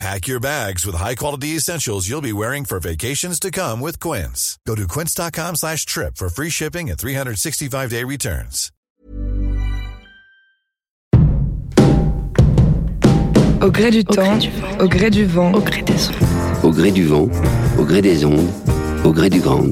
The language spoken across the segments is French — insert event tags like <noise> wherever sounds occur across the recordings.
Pack your bags with high-quality essentials you'll be wearing for vacations to come with Quince. Go to quince.com slash trip for free shipping and 365-day returns. Au gré du temps, au gré du vent, au gré des ondes. Au gré du vent, au gré des ondes, au gré du grand.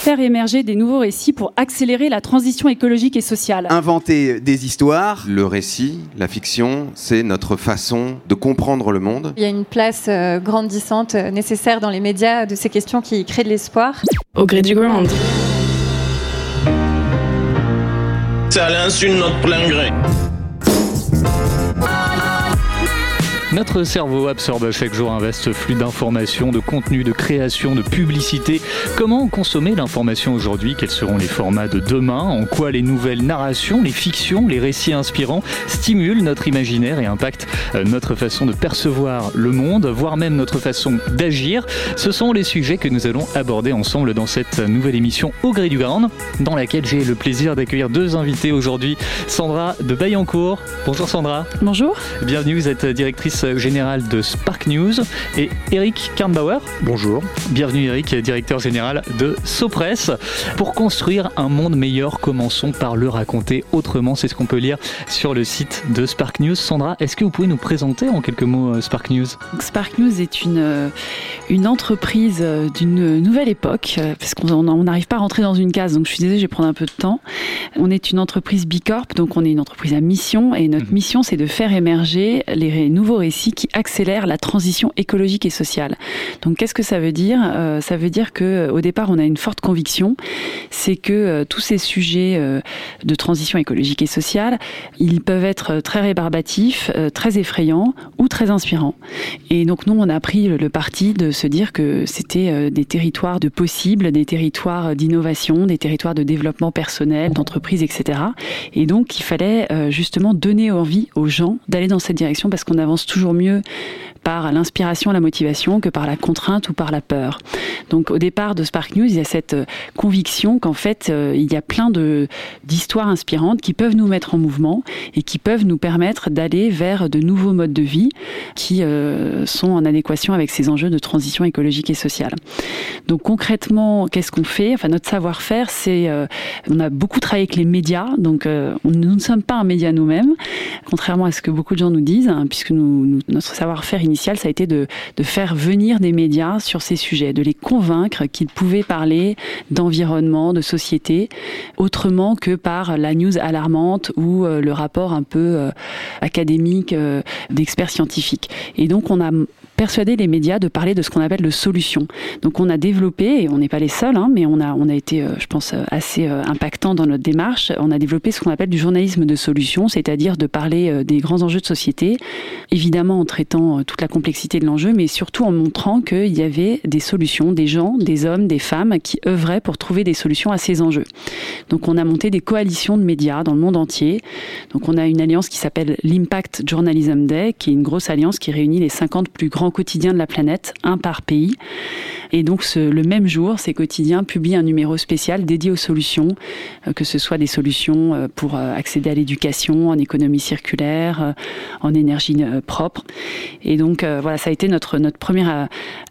Faire émerger des nouveaux récits pour accélérer la transition écologique et sociale. Inventer des histoires. Le récit, la fiction, c'est notre façon de comprendre le monde. Il y a une place euh, grandissante euh, nécessaire dans les médias de ces questions qui créent de l'espoir. Au gré du grand. C'est à l'insu de notre plein gré. Notre cerveau absorbe chaque jour un vaste flux d'informations, de contenus, de création, de publicité. Comment consommer l'information aujourd'hui? Quels seront les formats de demain? En quoi les nouvelles narrations, les fictions, les récits inspirants stimulent notre imaginaire et impactent euh, notre façon de percevoir le monde, voire même notre façon d'agir? Ce sont les sujets que nous allons aborder ensemble dans cette nouvelle émission Au gré du Grand, dans laquelle j'ai le plaisir d'accueillir deux invités aujourd'hui. Sandra de Bayancourt. Bonjour Sandra. Bonjour. Bienvenue, vous êtes directrice général de Spark News, et Eric Karnbauer. Bonjour. Bienvenue Eric, directeur général de Sopress. Pour construire un monde meilleur, commençons par le raconter autrement. C'est ce qu'on peut lire sur le site de Spark News. Sandra, est-ce que vous pouvez nous présenter en quelques mots euh, Spark News? Spark News est une, euh, une entreprise euh, d'une nouvelle époque, parce qu'on n'arrive pas à rentrer dans une case, donc je suis désolée, je vais prendre un peu de temps. On est une entreprise Bicorp, donc on est une entreprise à mission, et notre mmh. mission c'est de faire émerger les nouveaux qui accélère la transition écologique et sociale. Donc qu'est-ce que ça veut dire? Euh, Ça veut dire que euh, au départ, on a une forte conviction, c'est que euh, tous ces sujets de transition écologique et sociale, ils peuvent être très rébarbatifs, très effrayants ou très inspirants. Et donc nous, on a pris le parti de se dire que c'était des territoires de possibles, des territoires d'innovation, des territoires de développement personnel, d'entreprise, etc. Et donc il fallait justement donner envie aux gens d'aller dans cette direction parce qu'on avance toujours toujours mieux par l'inspiration, la motivation que par la contrainte ou par la peur. Donc au départ de Spark News, il y a cette euh, conviction qu'en fait, euh, il y a plein d'histoires inspirantes qui peuvent nous mettre en mouvement et qui peuvent nous permettre d'aller vers de nouveaux modes de vie qui euh, sont en adéquation avec ces enjeux de transition écologique et sociale. Donc concrètement, qu'est-ce qu'on fait? Enfin, notre savoir-faire, c'est on a beaucoup travaillé avec les médias, donc nous ne sommes pas un média nous-mêmes, contrairement à ce que beaucoup de gens nous disent, hein, puisque notre savoir-faire ça a été de, de faire venir des médias sur ces sujets, de les convaincre qu'ils pouvaient parler d'environnement, de société, autrement que par la news alarmante ou euh, le rapport un peu euh, académique euh, d'experts scientifiques. Et donc on a persuader les médias de parler de ce qu'on appelle de solutions. Donc on a développé, et on n'est pas les seuls, hein, mais on a, on a été, euh, je pense, euh, assez euh, impactant dans notre démarche, on a développé ce qu'on appelle du journalisme de solutions, c'est-à-dire de parler des grands enjeux de société, évidemment en traitant toute la complexité de l'enjeu, mais surtout en montrant qu'il y avait des solutions, des gens, des hommes, des femmes qui œuvraient pour trouver des solutions à ces enjeux. Donc on a monté des coalitions de médias dans le monde entier. Donc on a une alliance qui s'appelle l'Impact Journalism Day, qui est une grosse alliance qui réunit les 50 plus grands quotidien de la planète, un par pays. Et donc le même jour, ces quotidiens publient un numéro spécial dédié aux solutions, euh, que ce soit des solutions euh, pour euh, accéder à l'éducation, en économie circulaire, en énergie propre. Et donc voilà, ça a été notre notre premier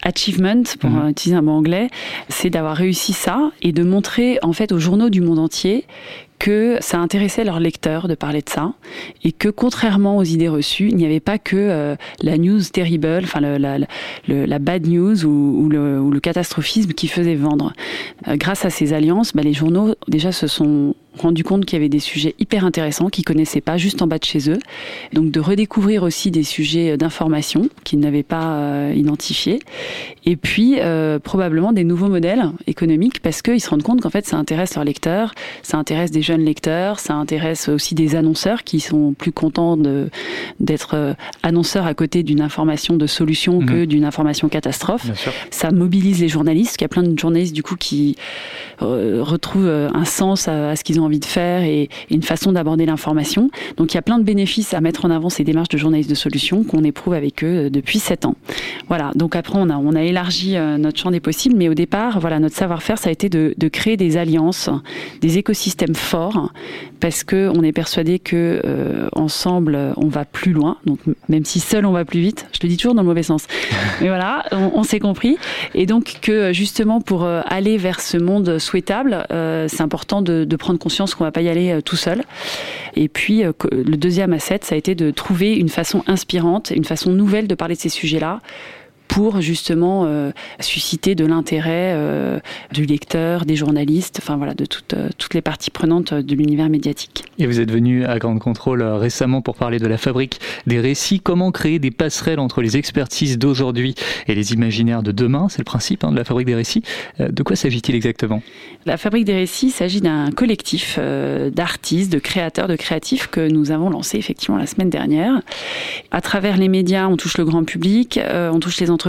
achievement pour mmh. utiliser un mot anglais, c'est d'avoir réussi ça et de montrer en fait aux journaux du monde entier que ça intéressait leurs lecteurs de parler de ça et que contrairement aux idées reçues, il n'y avait pas que euh, la news terrible, enfin la, la, bad news ou, ou, le, ou, le, catastrophisme qui faisait vendre. Euh, grâce à ces alliances, bah, les journaux déjà se sont rendu compte qu'il y avait des sujets hyper intéressants qu'ils connaissaient pas juste en bas de chez eux. Donc de redécouvrir aussi des sujets d'information qu'ils n'avaient pas euh, identifiés. Et puis euh, probablement des nouveaux modèles économiques parce qu'ils se rendent compte qu'en fait ça intéresse leurs lecteurs, ça intéresse des jeunes lecteurs, ça intéresse aussi des annonceurs qui sont plus contents de d'être euh, annonceurs à côté d'une information de solution que mhm. d'une information catastrophe. Ça mobilise les journalistes, qu'il y a plein de journalistes du coup qui retrouvent un sens à, à ce qu'ils ont envie de faire et, une façon d'aborder l'information. Donc il y a plein de bénéfices à mettre en avant ces démarches de journalistes de solutions qu'on éprouve avec eux euh, depuis sept ans. Voilà, donc après on a, on a élargi euh, notre champ des possibles, mais au départ, voilà, notre savoir-faire, ça a été de, de, créer des alliances, des écosystèmes forts, parce que on est persuadé que euh, ensemble on va plus loin. Donc même si seul on va plus vite, je le dis toujours dans le mauvais sens. <laughs> Mais voilà, on, on s'est compris, et donc que justement pour aller vers ce monde souhaitable, c'est important de, de, prendre conscience qu'on va pas y aller tout seul. Et puis le deuxième asset, ça a été de trouver une façon inspirante, une façon nouvelle de parler de ces sujets-là pour justement euh, susciter de l'intérêt euh, du lecteur, des journalistes, enfin voilà, de toutes, euh, toutes les parties prenantes de l'univers médiatique. Et vous êtes venu à Grande Contrôle récemment pour parler de la fabrique des récits. Comment créer des passerelles entre les expertises d'aujourd'hui et les imaginaires de demain? C'est le principe hein, de la fabrique des récits. de quoi s'agit-il exactement? La fabrique des récits, s'agit d'un collectif d'artistes, de créateurs, de créatifs que nous avons lancé effectivement la semaine dernière. À travers les médias, on touche le grand public, on touche les entreprises.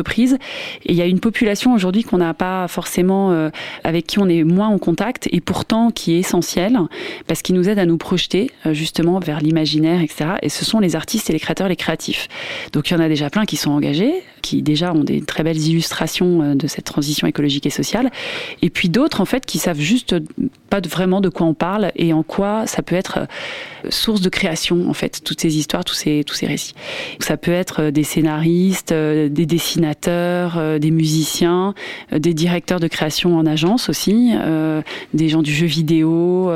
Et il y a une population aujourd'hui qu'on n'a pas forcément, euh, avec qui on est moins en contact, et pourtant qui est essentielle, parce qu'il nous aide à nous projeter euh, justement vers l'imaginaire, etc. Et ce sont les artistes et les créateurs, les créatifs. Donc il y en a déjà plein qui sont engagés, qui déjà ont des très belles illustrations euh, de cette transition écologique et sociale. Et puis d'autres, en fait, qui savent juste pas vraiment de quoi on parle et en quoi ça peut être source de création, en fait, toutes ces histoires, tous ces, tous ces récits. Ça peut être des scénaristes, des dessinateurs, euh, des musiciens, euh, des directeurs de création en agence aussi, euh, des gens du jeu vidéo,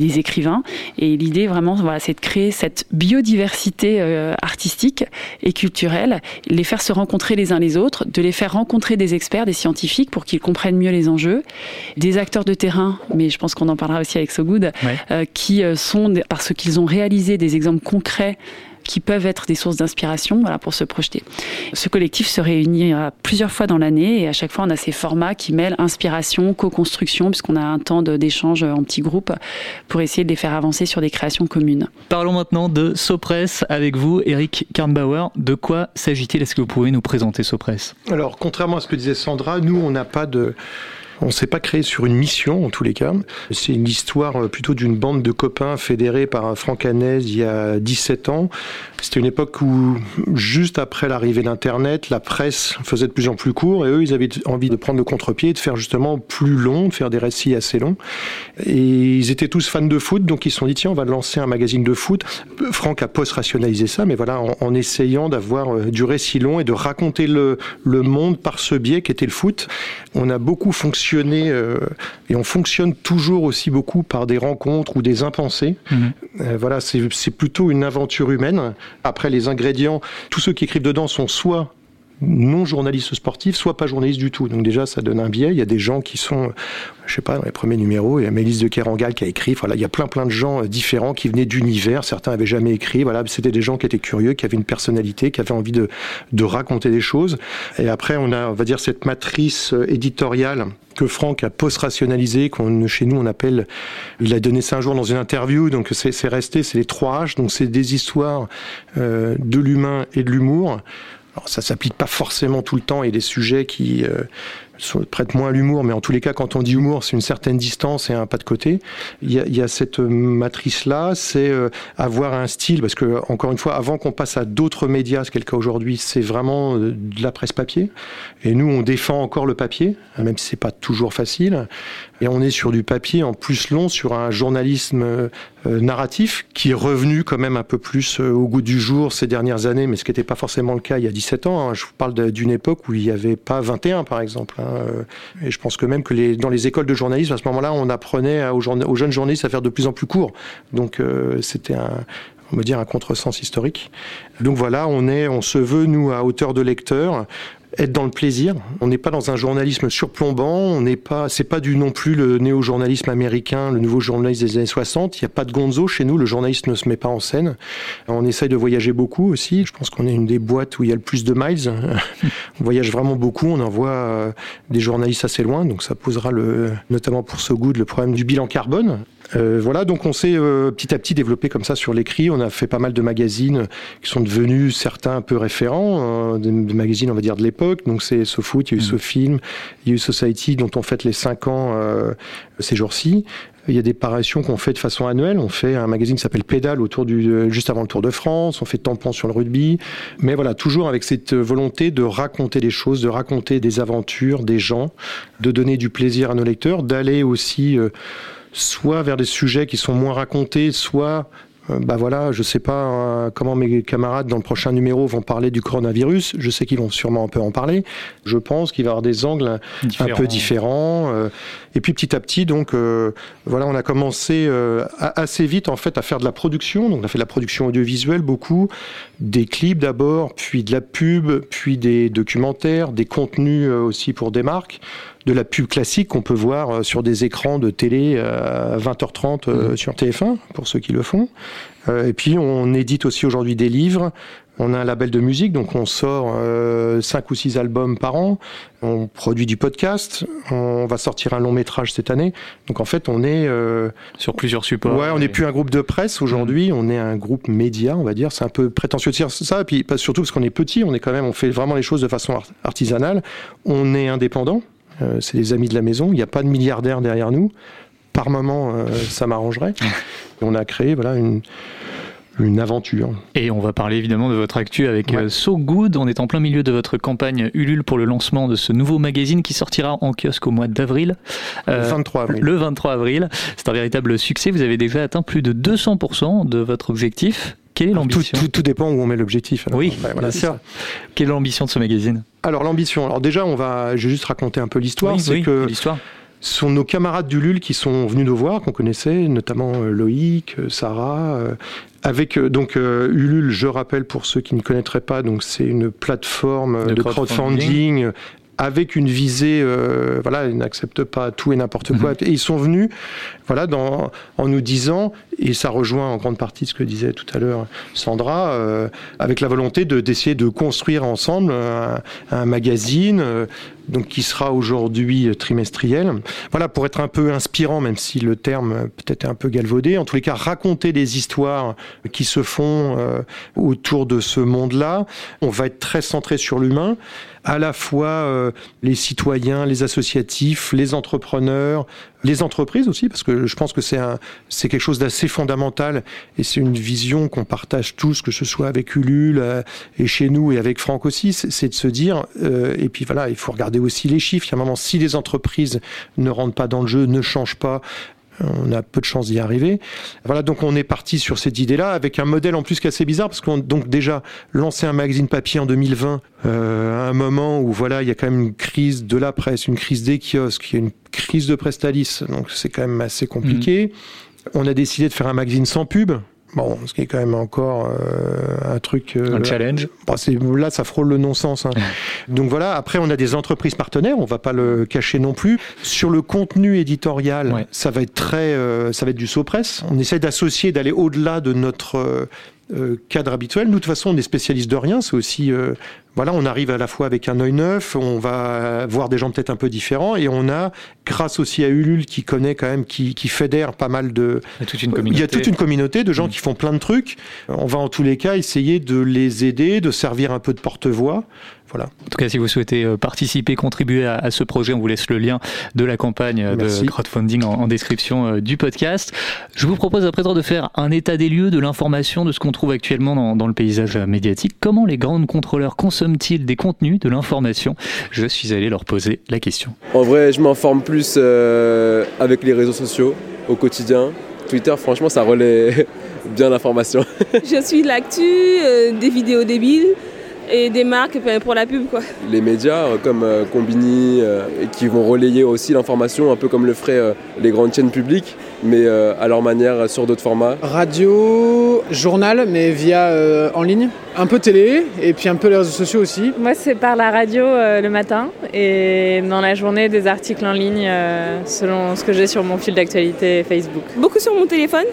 des écrivains. Et l'idée vraiment, voilà, c'est de créer cette biodiversité artistique et culturelle, les faire se rencontrer les uns les autres, de les faire rencontrer des experts, des scientifiques pour qu'ils comprennent mieux les enjeux, des acteurs de terrain, mais je pense qu'on en parlera aussi avec So Good, qui sont, parce qu'ils ont réalisé des exemples concrets qui peuvent être des sources d'inspiration voilà, pour se projeter. Ce collectif se réunit plusieurs fois dans l'année et à chaque fois on a ces formats qui mêlent inspiration, co-construction, puisqu'on a un temps d'échange en petits groupes pour essayer de les faire avancer sur des créations communes. Parlons maintenant de Sopress avec vous, Eric Karnbauer. De quoi s'agit-il? Est-ce que vous pouvez nous présenter Sopress? Alors, contrairement à ce que disait Sandra, nous, on n'a pas de on ne s'est pas créé sur une mission, en tous les cas. C'est une histoire euh, plutôt d'une bande de copains fédérés par Franck Hanez il y a 17 ans. C'était une époque où, juste après l'arrivée d'Internet, la presse faisait de plus en plus court et eux, ils avaient envie de prendre le contre-pied, de faire justement plus long, de faire des récits assez longs. Et ils étaient tous fans de foot, donc ils se sont dit, tiens, on va lancer un magazine de foot. Franck a post-rationalisé ça, mais voilà, en, essayant d'avoir euh, du récit long et de raconter le, le monde par ce biais qui était le foot. On a beaucoup fonctionné euh, et on fonctionne toujours aussi beaucoup par des rencontres ou des impensés. Mhm. Euh, voilà, c'est plutôt une aventure humaine. Après, les ingrédients, tous ceux qui écrivent dedans sont soit non journalistes sportifs, soit pas journalistes du tout. Donc déjà, ça donne un biais. Il y a des gens qui sont, je sais pas, dans les premiers numéros, il y a Mélisse de Kerangal qui a écrit. Voilà, il y a plein plein de gens euh, différents qui venaient d'univers. Certains avaient jamais écrit. Voilà, c'était des gens qui étaient curieux, qui avaient une personnalité, qui avaient envie de, raconter des choses. Et après, on a, on va dire, cette matrice éditoriale que Franck a post-rationalisé, qu'on chez nous on appelle, il a donné ça un jour dans une interview, donc c'est resté, c'est les trois H, donc c'est des histoires euh, de l'humain et de l'humour. Alors ça s'applique pas forcément tout le temps. Et des sujets qui euh, prête moins à l'humour, mais en tous les cas, quand on dit humour, c'est une certaine distance et un pas de côté. Il y a, cette matrice-là, c'est euh, avoir un style, parce que encore une fois, avant qu'on passe à d'autres médias, ce qui est le cas aujourd'hui, c'est vraiment euh, de la presse papier. Et nous, on défend encore le papier, même si c'est pas toujours facile. Et on est sur du papier en plus long, sur un journalisme euh, narratif qui est revenu quand même un peu plus au goût du jour ces dernières années, mais ce qui n'était pas forcément le cas il y a 17 ans. Hein. Je vous parle d'une époque où il n'y avait pas 21, par exemple. Hein. Euh, et je pense que même que dans les écoles de journalisme, à ce moment-là, on apprenait aux, aux, jeunes journalistes à faire de plus en plus court. Donc euh, c'était un, on va dire un contresens historique. Donc voilà, on est, on se veut nous à hauteur de lecteur être dans le plaisir. On n'est pas dans un journalisme surplombant, on n'est pas, c'est pas du non plus le néo-journalisme américain, le nouveau journalisme des années 60. Il n'y a pas de gonzo chez nous, le journaliste ne se met pas en scène. On essaye de voyager beaucoup aussi. Je pense qu'on est une des boîtes où il y a le plus de miles. <laughs> on voyage vraiment beaucoup, on envoie euh, des journalistes assez loin, donc ça posera le, notamment pour So Good, le problème du bilan carbone. Euh, voilà, donc on s'est euh, petit à petit développé comme ça sur l'écrit. On a fait pas mal de magazines qui sont devenus certains un peu référents, euh, des, magazines on va dire de l'époque. Donc c'est SoFoot, il y a eu SoFilm, il y a eu Society dont on fête les 5 ans euh, ces jours-ci. Il y a des parutions qu'on fait de façon annuelle. On fait un magazine qui s'appelle Pédale autour du, euh, juste avant le Tour de France. On fait Tampon sur le rugby. Mais voilà, toujours avec cette volonté de raconter des choses, de raconter des aventures, des gens, de donner du plaisir à nos lecteurs, d'aller aussi euh, soit vers des sujets qui sont moins racontés, soit euh, bah voilà, je sais pas euh, comment mes camarades dans le prochain numéro vont parler du coronavirus. Je sais qu'ils vont sûrement un peu en parler. Je pense qu'il va y avoir des angles un, un peu différents. euh, et puis petit à petit, donc euh, voilà, on a commencé euh, assez vite en fait à faire de la production. Donc on a fait de la production audiovisuelle beaucoup, des clips d'abord, puis de la pub, puis des documentaires, des contenus aussi pour des marques de la pub classique qu'on peut voir euh, sur des écrans de télé euh, à 20h30 euh, sur TF1, pour ceux qui le font. Et puis on édite aussi aujourd'hui des livres. On a un label de musique, donc on sort euh, cinq ou six albums par an. On produit du podcast. On va sortir un long métrage cette année. Donc en fait, on est sur plusieurs supports. Ouais, on n'est plus un groupe de presse aujourd'hui. On est un groupe média, on va dire. C'est un peu prétentieux de dire ça. Et puis surtout parce qu'on est petit. On est quand même, on fait vraiment les choses de façon art- artisanale. On est indépendant. Euh, c'est des amis de la maison. Il n'y a pas de milliardaire derrière nous. Par moment, euh, ça m'arrangerait. <laughs> Et on a créé, voilà, une une aventure. Et on va parler évidemment de votre actu avec euh, So Good. On est en plein milieu de votre campagne Ulule pour le lancement de ce nouveau magazine qui sortira en kiosque au mois d'avril. Le 23 avril. Le 23 avril. C'est un véritable succès. Vous avez déjà atteint plus de 200% de votre objectif. Quelle est Tout, l'ambition tout, tout dépend où on met l'objectif. alors. Oui, voilà, bien c'est sûr. ça. Quelle est l'ambition de ce magazine Alors l'ambition. Alors déjà, on va. Je vais juste raconter un peu l'histoire. Oui, c'est oui, que l'histoire. Ce sont nos camarades du LUL qui sont venus nous voir, qu'on connaissait, notamment euh, Loïc, euh, Sarah. euh, avec donc euh, Ulule, je rappelle pour ceux qui ne connaîtraient pas, donc c'est une plateforme De de, crowdfunding. crowdfunding. Avec une visée, euh, voilà, ils n'acceptent pas tout et n'importe quoi. Et ils sont venus, voilà, dans, en nous disant, et ça rejoint en grande partie ce que disait tout à l'heure Sandra, euh, avec la volonté de d'essayer de construire ensemble un, un magazine, euh, donc qui sera aujourd'hui trimestriel. Voilà, pour être un peu inspirant, même si le terme peut-être est un peu galvaudé, en tous les cas, raconter des histoires qui se font euh, autour de ce monde-là. On va être très centré sur l'humain, à la fois euh, les citoyens, les associatifs, les entrepreneurs, les entreprises aussi, parce que je pense que c'est c'est quelque chose d'assez fondamental et c'est une vision qu'on partage tous, que ce soit avec Ulule euh, et chez nous et avec Franck aussi, c'est c'est de se dire, euh, et puis voilà, il faut regarder aussi les chiffres. Il y a un moment, si les entreprises ne rentrent pas dans le jeu, ne changent pas, on a peu de chances d'y arriver. Voilà, donc on est parti sur cette idée-là avec un modèle en plus qui est assez bizarre parce qu'on donc déjà lancé un magazine papier en 2020 euh, à un moment où voilà il y a quand même une crise de la presse, une crise des kiosques, il y a une crise de Prestalis, donc c'est quand même assez compliqué. On a décidé de faire un magazine sans pub. Bon, ce qui est quand même encore euh, un truc. euh, Un challenge. Bon, c'est- là, ça frôle le non-sens. hein. <laughs> Donc voilà. Après, on a des entreprises partenaires. On va pas le cacher non plus. Sur le contenu éditorial, ça va être très, euh, ça va être du Sopress. On essaie d'associer, d'aller au-delà de notre euh, cadre habituel. Nous, de toute façon, on est spécialiste de rien. C'est aussi, euh, voilà, on arrive à la fois avec un œil neuf. On va voir des gens peut-être un peu différents, et on a, grâce aussi à Ulule, qui connaît quand même, qui, qui fédère pas mal de. Il y a toute une communauté. a toute une communauté de gens qui font plein de trucs. On va en tous les cas essayer de les aider, de servir un peu de porte-voix. Voilà. En tout cas, si vous souhaitez euh, participer, contribuer à, à ce projet, on vous laisse le lien de la campagne euh, Merci. de crowdfunding en, en description euh, du podcast. Je vous propose à présent de faire un état des lieux de l'information, de ce qu'on trouve actuellement dans, dans le paysage médiatique. Comment les grandes contrôleurs consomment-ils des contenus, de l'information? Je suis allé leur poser la question. En vrai, je m'informe plus euh, avec les réseaux sociaux au quotidien. Twitter, franchement, ça relaie <laughs> bien l'information. Je suis l'actu, euh, des vidéos débiles et des marques pour la pub. quoi. Les médias euh, comme euh, Combini, euh, et qui vont relayer aussi l'information, un peu comme le feraient euh, les grandes chaînes publiques, mais euh, à leur manière sur d'autres formats. Radio, journal, mais via euh, en ligne. Un peu télé et puis un peu les réseaux sociaux aussi. Moi, c'est par la radio euh, le matin et dans la journée, des articles en ligne euh, selon ce que j'ai sur mon fil d'actualité Facebook. Beaucoup sur mon téléphone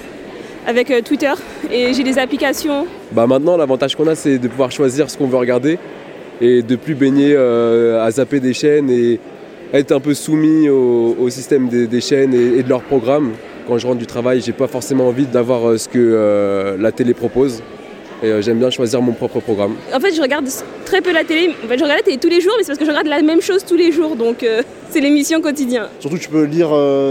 avec euh, Twitter et j'ai des applications. Bah maintenant, l'avantage qu'on a, c'est de pouvoir choisir ce qu'on veut regarder et de plus baigner euh, à zapper des chaînes et être un peu soumis au, système des, chaînes et, de leurs programmes quand je rentre du travail, j'ai pas forcément envie d'avoir ce que la télé propose. Et j'aime bien choisir mon propre programme. En fait, je regarde très peu la télé. En fait, je regarde la télé tous les jours, mais c'est parce que je regarde la même chose tous les jours. Donc, <laughs> c'est l'émission quotidienne. Surtout, tu peux lire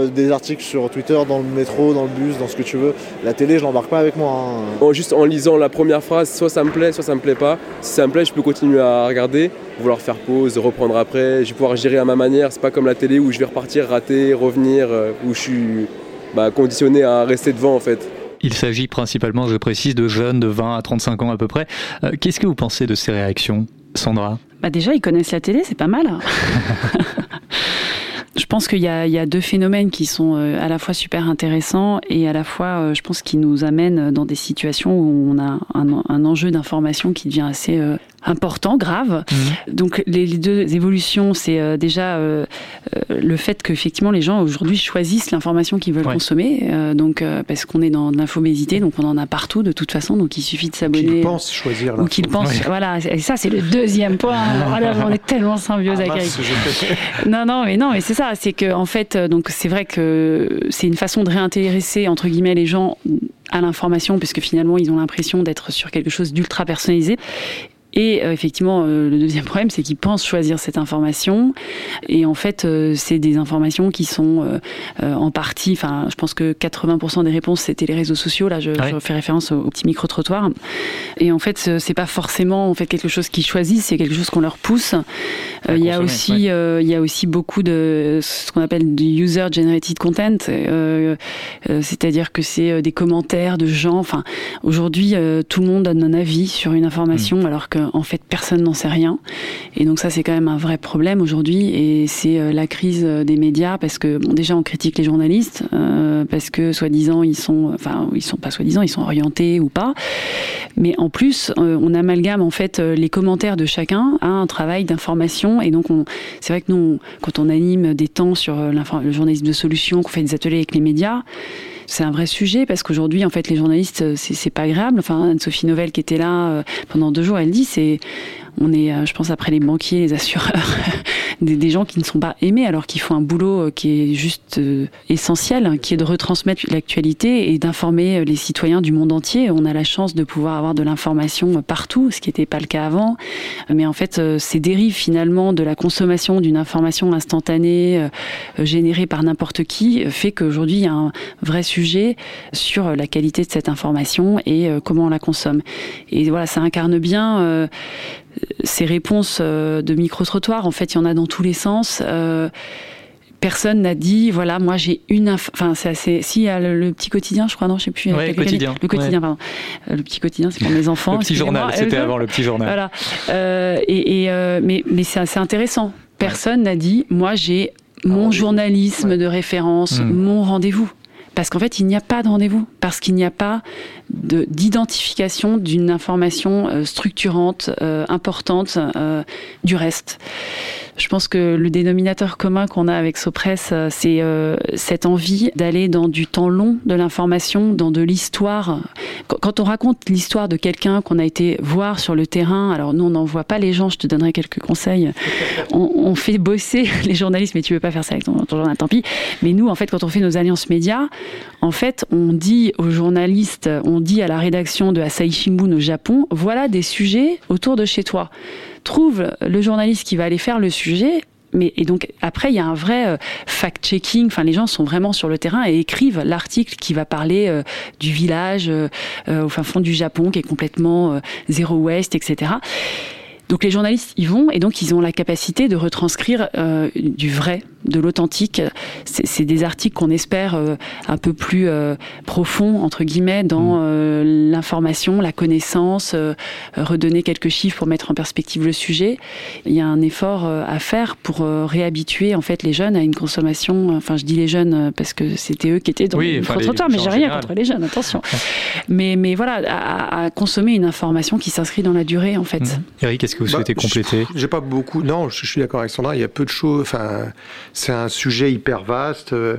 des articles sur Twitter, dans le métro, dans le bus, dans ce que tu veux. La télé, je l'embarque pas avec moi. Hein. juste en lisant la première phrase, soit ça me plaît, soit ça me plaît pas. Si ça me plaît, je peux continuer à regarder, vouloir faire pause, reprendre après. Je vais pouvoir gérer à ma manière. C'est pas comme la télé où je vais repartir, rater, revenir, où je suis bah, conditionné à rester devant en fait. Il s'agit principalement, je précise, de jeunes de 20 à 35 ans à peu près. Euh, qu'est-ce que vous pensez de ces réactions, Sandra? Bah Déjà, ils connaissent la télé, c'est pas mal. <laughs> Je pense qu'il y, a deux phénomènes qui sont euh, à la fois super intéressants et à la fois, euh, je pense, qui nous amènent dans des situations où on a un, enjeu d'information qui devient assez important, grave. Mhm. Donc les, deux évolutions, c'est euh, déjà euh, euh, le fait qu'effectivement les gens aujourd'hui choisissent l'information qu'ils veulent consommer, donc parce qu'on est dans l'infobésité, donc on en a partout de toute façon, donc il suffit de s'abonner. Qu'ils pensent choisir. Ou qu'ils pensent, voilà, et ça c'est le deuxième point. <laughs> on est tellement symbiose ah, avec Non, non, mais non, mais c'est ça, c'est que en fait, donc c'est vrai que c'est une façon de réintéresser entre guillemets les gens à l'information, puisque finalement ils ont l'impression d'être sur quelque chose d'ultra personnalisé. Et euh, effectivement, euh, le deuxième problème, c'est qu'ils pensent choisir cette information. Et en fait, euh, c'est des informations qui sont en partie, enfin, je pense que 80% des réponses, c'était les réseaux sociaux. Là, je, je fais référence au, petit micro-trottoir. Et en fait, c'est pas forcément en fait, quelque chose qu'ils choisissent, c'est quelque chose qu'on leur pousse. Il y, a aussi, il y a aussi beaucoup de ce qu'on appelle du user-generated content. C'est-à-dire que c'est des commentaires de gens. Enfin, aujourd'hui, tout le monde donne un avis sur une information, mmh. alors que en fait personne n'en sait rien. Et donc ça c'est quand même un vrai problème aujourd'hui. Et c'est euh, la crise euh, des médias parce que déjà on critique les journalistes euh, parce que soi-disant ils sont, enfin ils sont pas soi-disant ils sont orientés ou pas, mais en plus on amalgame en fait les commentaires de chacun à un travail d'information. Et donc c'est vrai que nous quand on anime des temps sur le journalisme de solution, qu'on fait des ateliers avec les médias c'est un vrai sujet parce qu'aujourd'hui, en fait, les journalistes, c'est pas agréable. Enfin, Anne-Sophie Novelle qui était là euh, pendant deux jours, elle dit c'est on est, euh, je pense, après les banquiers, les assureurs, <laughs> des, gens qui ne sont pas aimés alors qu'ils font un boulot euh, qui est juste euh, essentiel, hein, qui est de retransmettre l'actualité et d'informer les citoyens du monde entier. On a la chance de pouvoir avoir de l'information partout, ce qui n'était pas le cas avant. Mais en fait, ces dérives finalement de la consommation d'une information instantanée générée par n'importe qui fait qu'aujourd'hui, il y a un vrai sujet sur la qualité de cette information et comment on la consomme. Et voilà, ça incarne bien ces réponses euh, de micro-trottoir, en fait, il y en a dans tous les sens. Euh, personne n'a dit, voilà, moi j'ai une. Enfin, c'est assez. Si, il y a le, petit quotidien, je crois, non, je sais plus. le quotidien. Le quotidien, pardon. Euh, le petit quotidien, c'est pour mes <laughs> enfants. le petit journal, c'était avant le petit journal. Voilà. et, mais mais c'est assez intéressant. Personne n'a dit, moi j'ai mon journalisme de référence, hmm. mon rendez-vous. Parce qu'en fait, il n'y a pas de rendez-vous, parce qu'il n'y a pas d'identification d'une information euh, structurante, euh, importante euh, du reste. Je pense que le dénominateur commun qu'on a avec Sopress, c'est cette envie d'aller dans du temps long de l'information, dans de l'histoire. Quand on raconte l'histoire de quelqu'un qu'on a été voir sur le terrain, alors nous on n'en voit pas les gens, je te donnerai quelques conseils. On, fait bosser <laughs> les journalistes, mais tu veux pas faire ça avec ton, journal, tant pis. Mais nous, en fait, quand on fait nos alliances médias, en fait, on dit aux journalistes, on dit à la rédaction de Asahi Shimbun au Japon, voilà des sujets autour de chez toi. Trouve le journaliste qui va aller faire le sujet, mais et donc après il y a un vrai euh, fact-checking. Enfin, les gens sont vraiment sur le terrain et écrivent l'article qui va parler euh, du village euh, au fin fond du Japon qui est complètement zéro waste, etc. Donc les journalistes y vont et donc ils ont la capacité de retranscrire du vrai de l'authentique. C'est des articles qu'on espère euh, un peu plus euh, profonds, entre guillemets, dans mm. euh, l'information, la connaissance, redonner quelques chiffres pour mettre en perspective le sujet. Il y a un effort à faire pour réhabituer en fait les jeunes à une consommation. Enfin, je dis les jeunes parce que c'était eux qui étaient dans le trottoir, mais j'ai rien contre les jeunes, attention. mais, mais voilà, à, consommer une information qui s'inscrit dans la durée en fait. Mm. Eric, est-ce que vous bah, souhaitez compléter? J'ai pas beaucoup. Non, je, je suis d'accord avec Sandra. Il y a peu de choses. Enfin, c'est un sujet hyper vaste. Euh,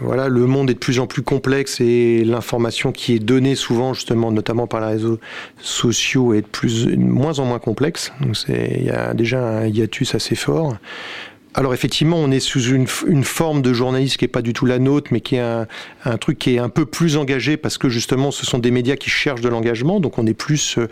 voilà, le monde est de plus en plus complexe et l'information qui est donnée souvent, justement, notamment par les réseaux sociaux, est de plus, moins en moins complexe. Donc il y a déjà un hiatus assez fort. alors effectivement, on est sous une, forme de journalisme qui est pas du tout la nôtre, mais qui est un, un, truc qui est un peu plus engagé parce que justement, ce sont des médias qui cherchent de l'engagement. Donc on est plus euh,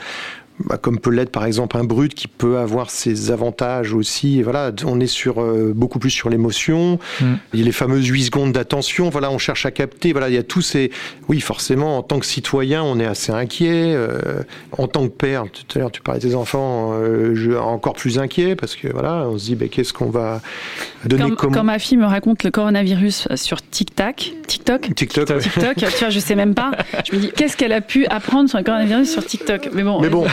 bah, comme peut l'être par exemple un brut qui peut avoir ses avantages aussi. voilà, on est sur euh, beaucoup plus sur l'émotion. Mm. Il y a les fameuses 8 secondes d'attention. Voilà, on cherche à capter. Voilà, il y a tous ces. Oui, forcément, en tant que citoyen, on est assez inquiet. Euh, en tant que père, tout à l'heure tu parlais des enfants, euh, je encore plus inquiet parce que voilà, on se dit, ben, qu'est-ce qu'on va donner comme, Quand ma fille me raconte le coronavirus sur TikTok, TikTok, TikTok, TikTok, tu vois, je sais même pas. Je me dis, qu'est-ce qu'elle a pu apprendre sur le coronavirus sur TikTok? Mais bon. Mais bon.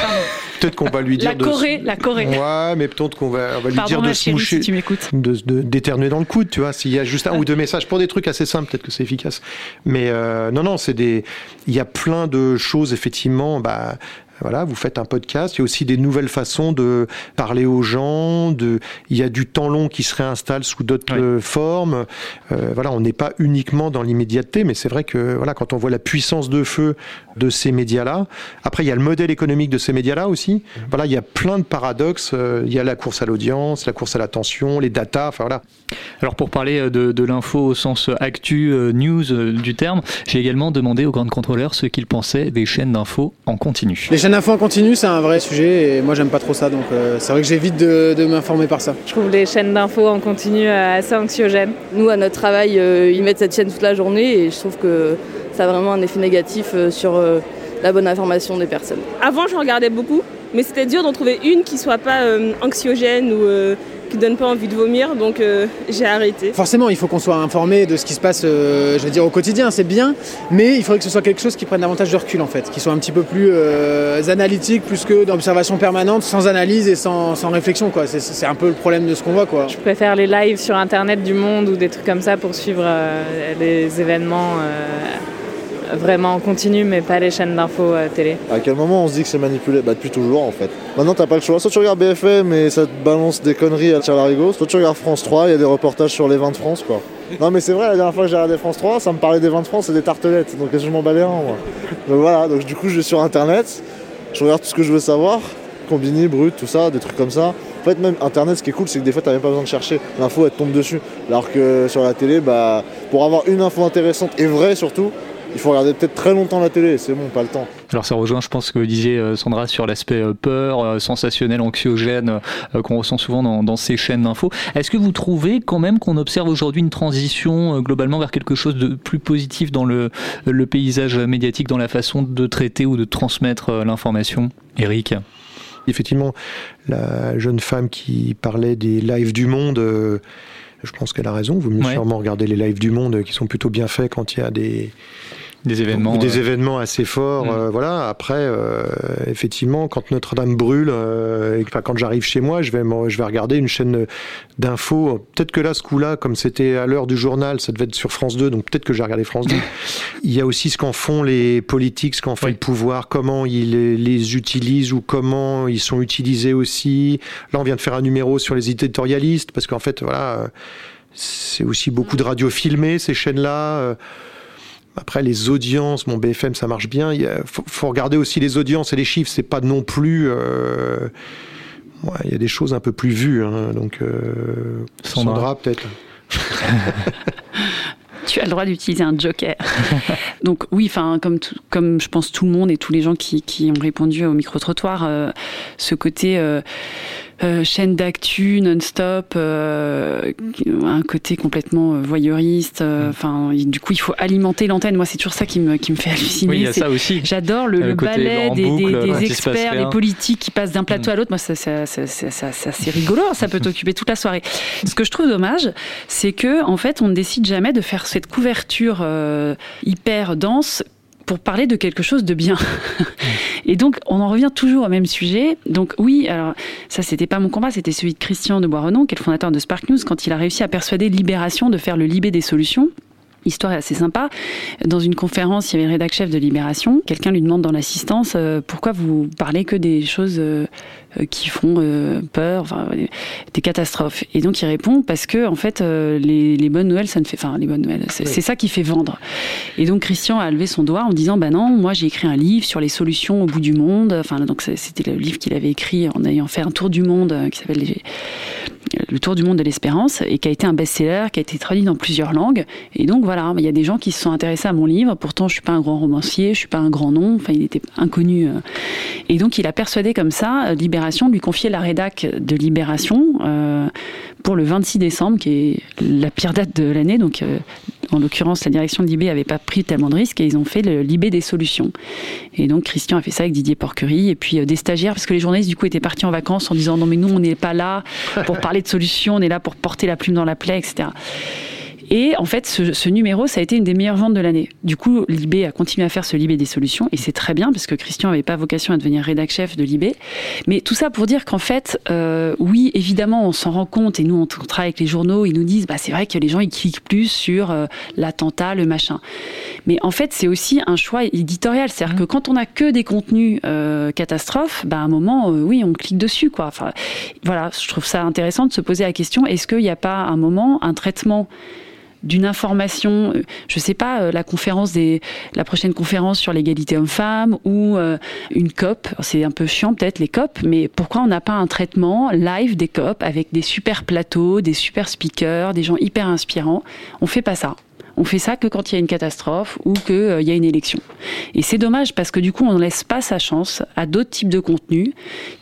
Peut-être qu'on va lui dire la Corée, de... la Corée. Ouais, mais peut-être qu'on va, on va lui dire de se moucher, si tu m'écoutes, d'éternuer dans le coude, tu vois. S'il y a juste un ou deux messages pour des trucs assez simples, peut-être que c'est efficace. Mais euh, non, non, c'est des, il y a plein de choses effectivement. Bah, voilà, vous faites un podcast. Il y a aussi des nouvelles façons de parler aux gens. De, il y a du temps long qui se réinstalle sous d'autres oui. formes. Euh, voilà, on n'est pas uniquement dans l'immédiateté, mais c'est vrai que voilà, quand on voit la puissance de feu de ces médias-là. Après, il y a le modèle économique de ces médias-là aussi. Voilà, il y a plein de paradoxes. Euh, il y a la course à l'audience, la course à l'attention, les datas. Enfin voilà. Alors pour parler de, de l'info au sens actu, euh, news euh, du terme, j'ai également demandé aux grandes contrôleurs ce qu'ils pensaient des chaînes d'infos en continu. Les chaînes d'infos en continu, c'est un vrai sujet et moi j'aime pas trop ça, donc euh, c'est vrai que j'évite de, de m'informer par ça. Je trouve les chaînes d'infos en continu euh, assez anxiogènes. Nous, à notre travail, euh, ils mettent cette chaîne toute la journée et je trouve que ça a vraiment un effet négatif euh, sur euh, la bonne information des personnes. Avant, je regardais beaucoup, mais c'était dur d'en trouver une qui soit pas euh, anxiogène ou qui donne pas envie de vomir, donc euh, j'ai arrêté. Forcément, il faut qu'on soit informé de ce qui se passe, euh, je veux dire, au quotidien, c'est bien, mais il faudrait que ce soit quelque chose qui prenne davantage de recul, en fait, qui soit un petit peu plus euh, analytique, plus que d'observation permanente, sans analyse et sans, sans réflexion, quoi. C'est un peu le problème de ce qu'on voit, quoi. Je préfère les lives sur Internet du monde ou des trucs comme ça pour suivre les événements vraiment en continu, mais pas les chaînes d'infos euh, télé. À quel moment on se dit que c'est manipulé? Bah depuis toujours en fait. Maintenant t'as pas le choix. Soit tu regardes BFM et ça te balance des conneries à tirer larigot, soit tu regardes France 3, il y a des reportages sur les vins de France quoi. Non mais c'est vrai, la dernière fois que j'ai regardé France 3, ça me parlait des vins de France et des tartelettes, donc je m'en balais un moi. Donc voilà, donc du coup je vais sur internet, je regarde tout ce que je veux savoir, Combini, Brut, tout ça, des trucs comme ça. En fait, même Internet, ce qui est cool, c'est que des fois, tu n'as même pas besoin de chercher. L'info, elle tombe dessus. Alors que sur la télé, bah, pour avoir une info intéressante et vraie surtout, il faut regarder peut-être très longtemps la télé, c'est bon, pas le temps. Alors ça rejoint, je pense, ce que disait Sandra sur l'aspect peur, sensationnel, anxiogène qu'on ressent souvent dans, dans ces chaînes d'infos. Est-ce que vous trouvez quand même qu'on observe aujourd'hui une transition globalement vers quelque chose de plus positif dans le, le paysage médiatique, dans la façon de traiter ou de transmettre l'information? Eric Effectivement, la jeune femme qui parlait des lives du monde, euh, je pense qu'elle a raison. Vous mieux ouais. sûrement regarder les lives du monde qui sont plutôt bien faits quand il y a des des événements, des événements assez forts. Mmh. Euh, voilà. Après, euh, effectivement, quand Notre-Dame brûle, euh, et, enfin, quand j'arrive chez moi, je vais, je vais regarder une chaîne d'infos. Peut-être que là, ce coup-là, comme c'était à l'heure du journal, ça devait être sur France 2, donc peut-être que j'ai regardé France 2. <laughs> Il y a aussi ce qu'en font les politiques, ce qu'en fait oui. le pouvoir, comment ils les, les, utilisent ou comment ils sont utilisés aussi. Là, on vient de faire un numéro sur les éditorialistes, parce qu'en fait, voilà, c'est aussi beaucoup de radio filmée, ces chaînes-là. Après, les audiences, mon BFM, ça marche bien. Il faut, faut, regarder aussi les audiences et les chiffres. C'est pas non plus. Euh, ouais, il y a des choses un peu plus vues. Hein, donc, euh, Sandra, Sandra peut-être. <laughs> tu as le droit d'utiliser un joker. <laughs> Donc oui, enfin comme comme je pense tout le monde et tous les gens qui, qui ont répondu au micro trottoir, euh, ce côté euh, euh, chaîne d'actu non-stop, euh, un côté complètement voyeuriste. Enfin, euh, du coup, il faut alimenter l'antenne. Moi, c'est toujours ça qui me qui me fait halluciner. Oui, il y a ça aussi. J'adore le, le, le ballet des, boucle, des, des experts, des politiques qui passent d'un plateau mmh. à l'autre. Moi, ça, ça, ça, ça c'est rigolo. Ça peut <laughs> t'occuper toute la soirée. Ce que je trouve dommage, c'est que en fait, on ne décide jamais de faire cette couverture euh, hyper dense pour parler de quelque chose de bien. <laughs> Et donc, on en revient toujours au même sujet. Donc, oui, alors, ça, c'était pas mon combat, c'était celui de Christian de Boirenon, qui est le fondateur de Spark News, quand il a réussi à persuader Libération de faire le Libé des solutions. Histoire assez sympa. Dans une conférence, il y avait le rédac chef de Libération. Quelqu'un lui demande dans l'assistance euh, pourquoi vous parlez que des choses euh, qui font euh, peur, enfin, des catastrophes. Et donc il répond parce que en fait euh, les, les, bonnes nouvelles, ça ne fait, enfin les bonnes nouvelles, c'est oui. ça qui fait vendre. Et donc Christian a levé son doigt en disant bah non, moi j'ai écrit un livre sur les solutions au bout du monde. Enfin donc c'était le livre qu'il avait écrit en ayant fait un tour du monde euh, qui s'appelle les, Le Tour du monde de l'espérance et qui a été un best-seller, qui a été traduit dans plusieurs langues. Et donc voilà, il y a des gens qui se sont intéressés à mon livre. Pourtant, je suis pas un grand romancier, je suis pas un grand nom. Enfin, il était inconnu. euh. Et donc, il a persuadé comme ça euh, Libération de lui confier la rédac de Libération euh, pour le 26 décembre, qui est la pire date de l'année. Donc, en l'occurrence, la direction de Libé n'avait pas pris tellement de risques et ils ont fait le Libé des solutions. Et donc, Christian a fait ça avec Didier Porquerie et puis euh, des stagiaires, parce que les journalistes, du coup, étaient partis en vacances en disant non, mais nous, on n'est pas là pour parler de solutions, on est là pour porter la plume dans la plaie, etc. Et en fait, ce, ce numéro, ça a été une des meilleures ventes de l'année. Du coup, Libé a continué à faire ce Libé des solutions, et c'est très bien, parce que Christian n'avait pas vocation à devenir rédac-chef de Libé. Mais tout ça pour dire qu'en fait, euh, oui, évidemment, on s'en rend compte, et nous, on, travaille avec les journaux, ils nous disent, bah, c'est vrai que les gens, ils cliquent plus sur euh, l'attentat, le machin. Mais en fait, c'est aussi un choix éditorial. C'est-à-dire que quand on a que des contenus euh, catastrophes, bah, à un moment, euh, oui, on clique dessus, quoi. Enfin, voilà, je trouve ça intéressant de se poser la question, est-ce qu'il n'y a pas un moment, un traitement d'une information, euh, je sais pas, euh, la conférence des, la prochaine conférence sur l'égalité homme-femme ou euh, une COP. C'est un peu chiant peut-être les COP, mais pourquoi on n'a pas un traitement live des COP avec des super plateaux, des super speakers, des gens hyper inspirants? On fait pas ça. On fait ça que quand il y a une catastrophe ou qu'il y a une élection. Et c'est dommage parce que du coup, on ne laisse pas sa chance à d'autres types de contenus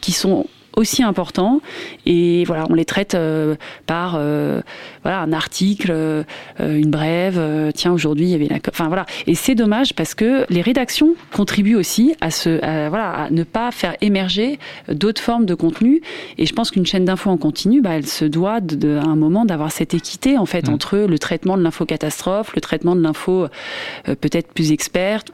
qui sont aussi importants et voilà on les traite euh, par euh, voilà un article euh, une brève tiens aujourd'hui il y avait la enfin voilà. Et c'est dommage parce que les rédactions contribuent aussi à ce à, voilà à ne pas faire émerger d'autres formes de contenu. Et je pense qu'une chaîne d'info en continu bah, elle se doit de, de- à un moment d'avoir cette équité en fait entre le traitement de l'info catastrophe le traitement de l'info peut-être plus experte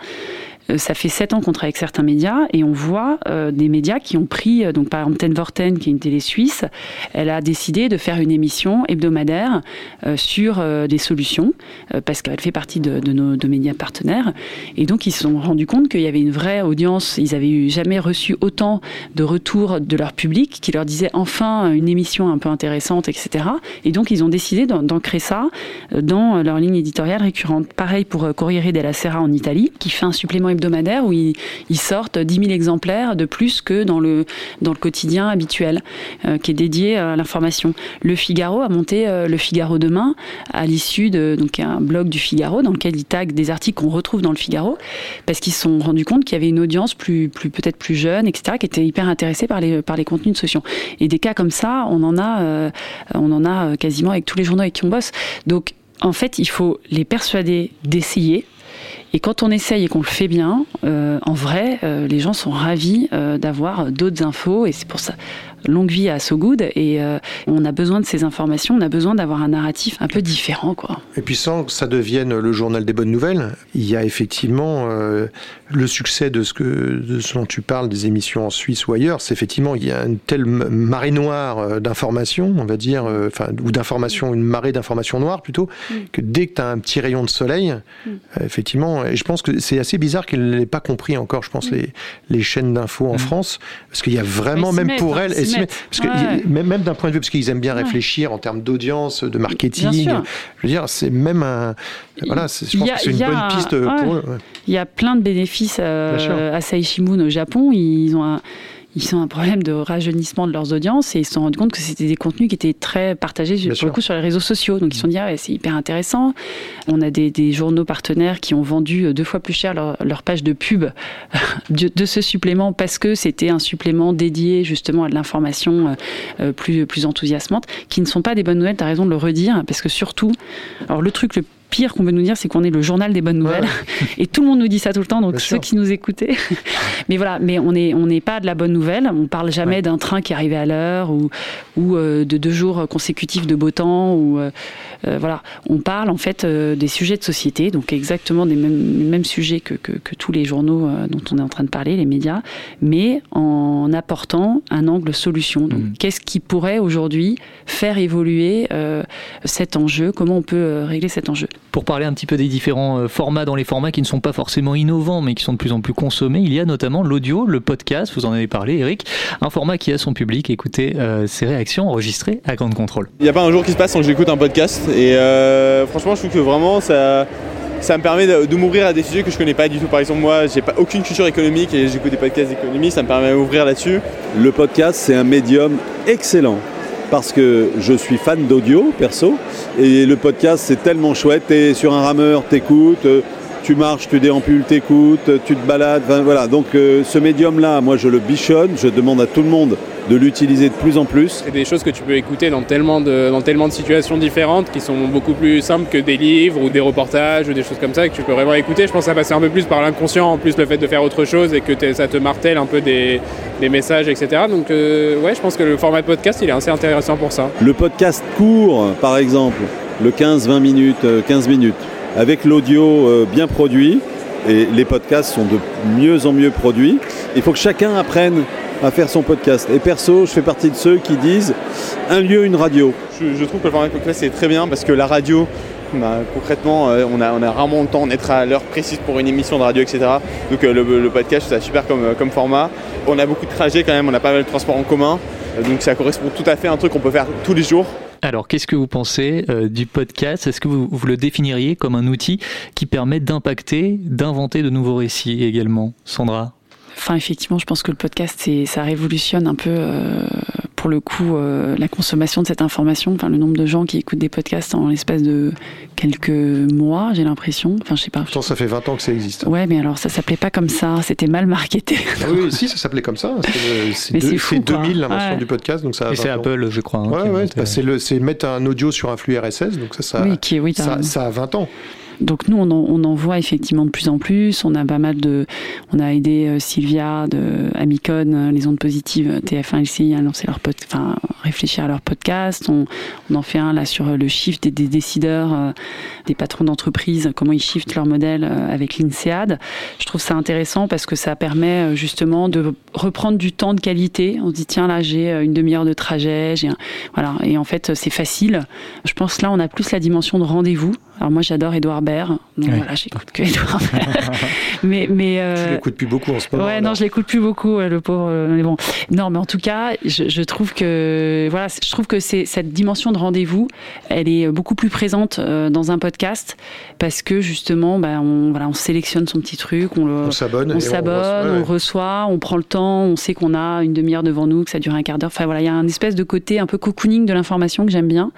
ça fait sept ans qu'on travaille avec certains médias et on voit euh, des médias qui ont pris, euh, donc par exemple Ten Vorten, qui est une télé suisse, elle a décidé de faire une émission hebdomadaire euh, sur euh, des solutions euh, parce qu'elle fait partie de, nos médias partenaires et donc ils se sont rendus compte qu'il y avait une vraie audience. Ils avaient eu jamais reçu autant de retours de leur public qui leur disait enfin une émission un peu intéressante, etc. Et donc ils ont décidé d'an- d'ancrer ça euh, dans leur ligne éditoriale récurrente. Pareil pour euh, Corriere della Sera en Italie, qui fait un supplément hebdomadaire où ils, sortent 10 000 exemplaires de plus que dans le, dans le quotidien habituel, euh, qui est dédié à l'information. Le Figaro a monté euh, le Figaro demain à l'issue de donc un blog du Figaro dans lequel ils taguent des articles qu'on retrouve dans le Figaro parce qu'ils se sont rendus compte qu'il y avait une audience plus, plus peut-être plus jeune, etc., qui était hyper intéressée par les, par les contenus de solutions. Et des cas comme ça, on en a, euh, on en a quasiment avec tous les journaux avec qui on bosse. Donc, en fait, il faut les persuader d'essayer. Et quand on essaye et qu'on le fait bien, euh, en vrai, euh, les gens sont ravis euh, d'avoir d'autres infos. Et c'est pour ça, longue vie à So Good. Et on a besoin de ces informations, on a besoin d'avoir un narratif un peu différent, quoi. Et puis sans que ça devienne le journal des bonnes nouvelles, il y a effectivement le succès de ce, que, de ce dont tu parles, des émissions en Suisse ou ailleurs. C'est effectivement, il y a une telle marée noire d'informations, on va dire, enfin, ou d'informations, une marée d'informations noires plutôt, que dès que tu as un petit rayon de soleil, euh, effectivement, et je pense que c'est assez bizarre qu'ils ne l'aient pas compris encore, je pense, les, les chaînes d'infos en France, parce qu'il y a vraiment, même mettent, pour hein, elles, mettent. mettent. parce que Ouais. même, même d'un point de vue, parce qu'ils aiment bien Ouais. réfléchir en termes d'audience, de marketing. Je veux dire, c'est même un. Voilà, je pense a- que c'est une bonne un- piste ouais. pour eux. Il y a plein de bénéfices euh, à Saishimun au Japon. Ils ont un, ils ont un problème de rajeunissement de leurs audiences et ils se sont rendus compte que c'était des contenus qui étaient très partagés Bien pour sûr. le coup sur les réseaux sociaux. Donc ils se sont dit ah, ouais, c'est hyper intéressant. On a des, des journaux partenaires qui ont vendu euh, deux fois plus cher leur, leur page de pub <laughs> de, de ce supplément parce que c'était un supplément dédié justement à de l'information euh, euh, plus, plus enthousiasmante, qui ne sont pas des bonnes nouvelles. Tu as raison de le redire parce que surtout, alors le truc le pire qu'on veut nous dire, c'est qu'on est le journal des bonnes nouvelles. <laughs> Et tout le monde nous dit ça tout le temps, donc Bien ceux sûr. qui nous écoutaient. <laughs> mais voilà, mais on n'est on n'est pas de la bonne nouvelle. On parle jamais d'un train qui est arrivé à l'heure ou, ou euh, de deux jours consécutifs de beau temps. Ou, euh, euh, voilà. On parle en fait euh, des sujets de société, donc exactement des mêmes, les mêmes sujets que, que, que tous les journaux dont on est en train de parler, les médias, mais en apportant un angle solution. Donc, qu'est-ce qui pourrait aujourd'hui faire évoluer cet enjeu? Comment on peut régler cet enjeu? Pour parler un petit peu des différents euh, formats dans les formats qui ne sont pas forcément innovants mais qui sont de plus en plus consommés, il y a notamment l'audio, le podcast, vous en avez parlé Eric, un format qui a son public, écoutez euh, ses réactions enregistrées à Grande Contrôle. Il n'y a pas un jour qui se passe sans que j'écoute un podcast. Et euh, franchement, je trouve que vraiment, ça, ça me permet de, de m'ouvrir à des sujets que je connais pas du tout. Par exemple, moi, j'ai pas aucune culture économique et j'écoute des podcasts d'économie. Ça me permet de m'ouvrir là-dessus. Le podcast, c'est un médium excellent parce que je suis fan d'audio perso et le podcast c'est tellement chouette. T'es sur un rameur, t'écoutes, euh, tu marches, tu déampules, t'écoutes, tu te balades. enfin, voilà. Donc euh, ce médium-là, moi je le bichonne. Je demande à tout le monde de l'utiliser de plus en plus. C'est des choses que tu peux écouter dans tellement, de, dans tellement de situations différentes qui sont beaucoup plus simples que des livres ou des reportages ou des choses comme ça que tu peux vraiment écouter. Je pense que ça passe un peu plus par l'inconscient, en plus le fait de faire autre chose et que ça te martèle un peu des, des messages, etc. Donc euh, ouais, je pense que le format de podcast, il est assez intéressant pour ça. Le podcast court, par exemple, le 15-20 minutes, euh, 15 minutes, avec l'audio euh, bien produit, et les podcasts sont de mieux en mieux produits, il faut que chacun apprenne à faire son podcast. Et perso, je fais partie de ceux qui disent un lieu, une radio. Je, trouve que le format podcast c'est très bien parce que la radio, bah, concrètement, euh, on, a, rarement le temps d'être à l'heure précise pour une émission de radio, etc. Donc euh, le, podcast, c'est super comme, comme format. On a beaucoup de trajets quand même, on a pas mal de transports en commun. Donc ça correspond tout à fait à un truc qu'on peut faire tous les jours. Alors, qu'est-ce que vous pensez euh, du podcast? Est-ce que vous, le définiriez comme un outil qui permet d'impacter, d'inventer de nouveaux récits également Sandra? Enfin, effectivement, je pense que le podcast, ça révolutionne un peu, euh, pour le coup, euh, la consommation de cette information. Enfin, le nombre de gens qui écoutent des podcasts en l'espace de quelques mois, j'ai l'impression. Enfin, je sais pas. Pourtant, ça fait 20 ans que ça existe. Ouais, mais alors ça s'appelait pas comme ça. C'était mal marketé. Ah oui, si, ça s'appelait comme ça. C'est le- <laughs> C'est Mais deux- c'est fou, c'est quoi. 2000 l'invention Ouais. du podcast, donc ça. a Et c'est 20 ans. Apple, je crois. hein, Ouais, ouais, bah, c'est le- c'est mettre un audio sur un flux RSS, donc ça, ça, Oui, qui est- oui, t'as ça, raison. ça a 20 ans. Donc nous, on en, on en voit effectivement de plus en plus. On a pas mal de, on a aidé euh, Sylvia de Amicon, euh, les ondes positives, euh, TF1 LCI à lancer leur pod, enfin réfléchir à leur podcast. On, on en fait un là sur le shift des, décideurs, des patrons d'entreprise, comment ils shiftent leur modèle avec l'INSEAD. Je trouve ça intéressant parce que ça permet justement de reprendre du temps de qualité. On se dit tiens là j'ai une demi-heure de trajet, j'ai voilà et en fait c'est facile. Je pense là on a plus la dimension de rendez-vous. Alors moi j'adore Edouard Baird, donc Ouais. voilà j'écoute que Edouard Baird. <laughs> mais mais euh, Je l'écoute plus beaucoup en ce moment. Ouais, non, je l'écoute plus beaucoup, le pauvre. euh, Mais bon, non, mais en tout cas, je, je trouve que voilà, je trouve que c'est cette dimension de rendez-vous, elle est beaucoup plus présente euh, dans un podcast parce que justement, bah, on voilà, on sélectionne son petit truc, on le, On s'abonne on on s'abonne, reçoit, ouais, on reçoit, on prend le temps, on sait qu'on a une demi-heure devant nous, que ça dure un quart d'heure. Enfin voilà, il y a un espèce de côté un peu cocooning de l'information que j'aime bien.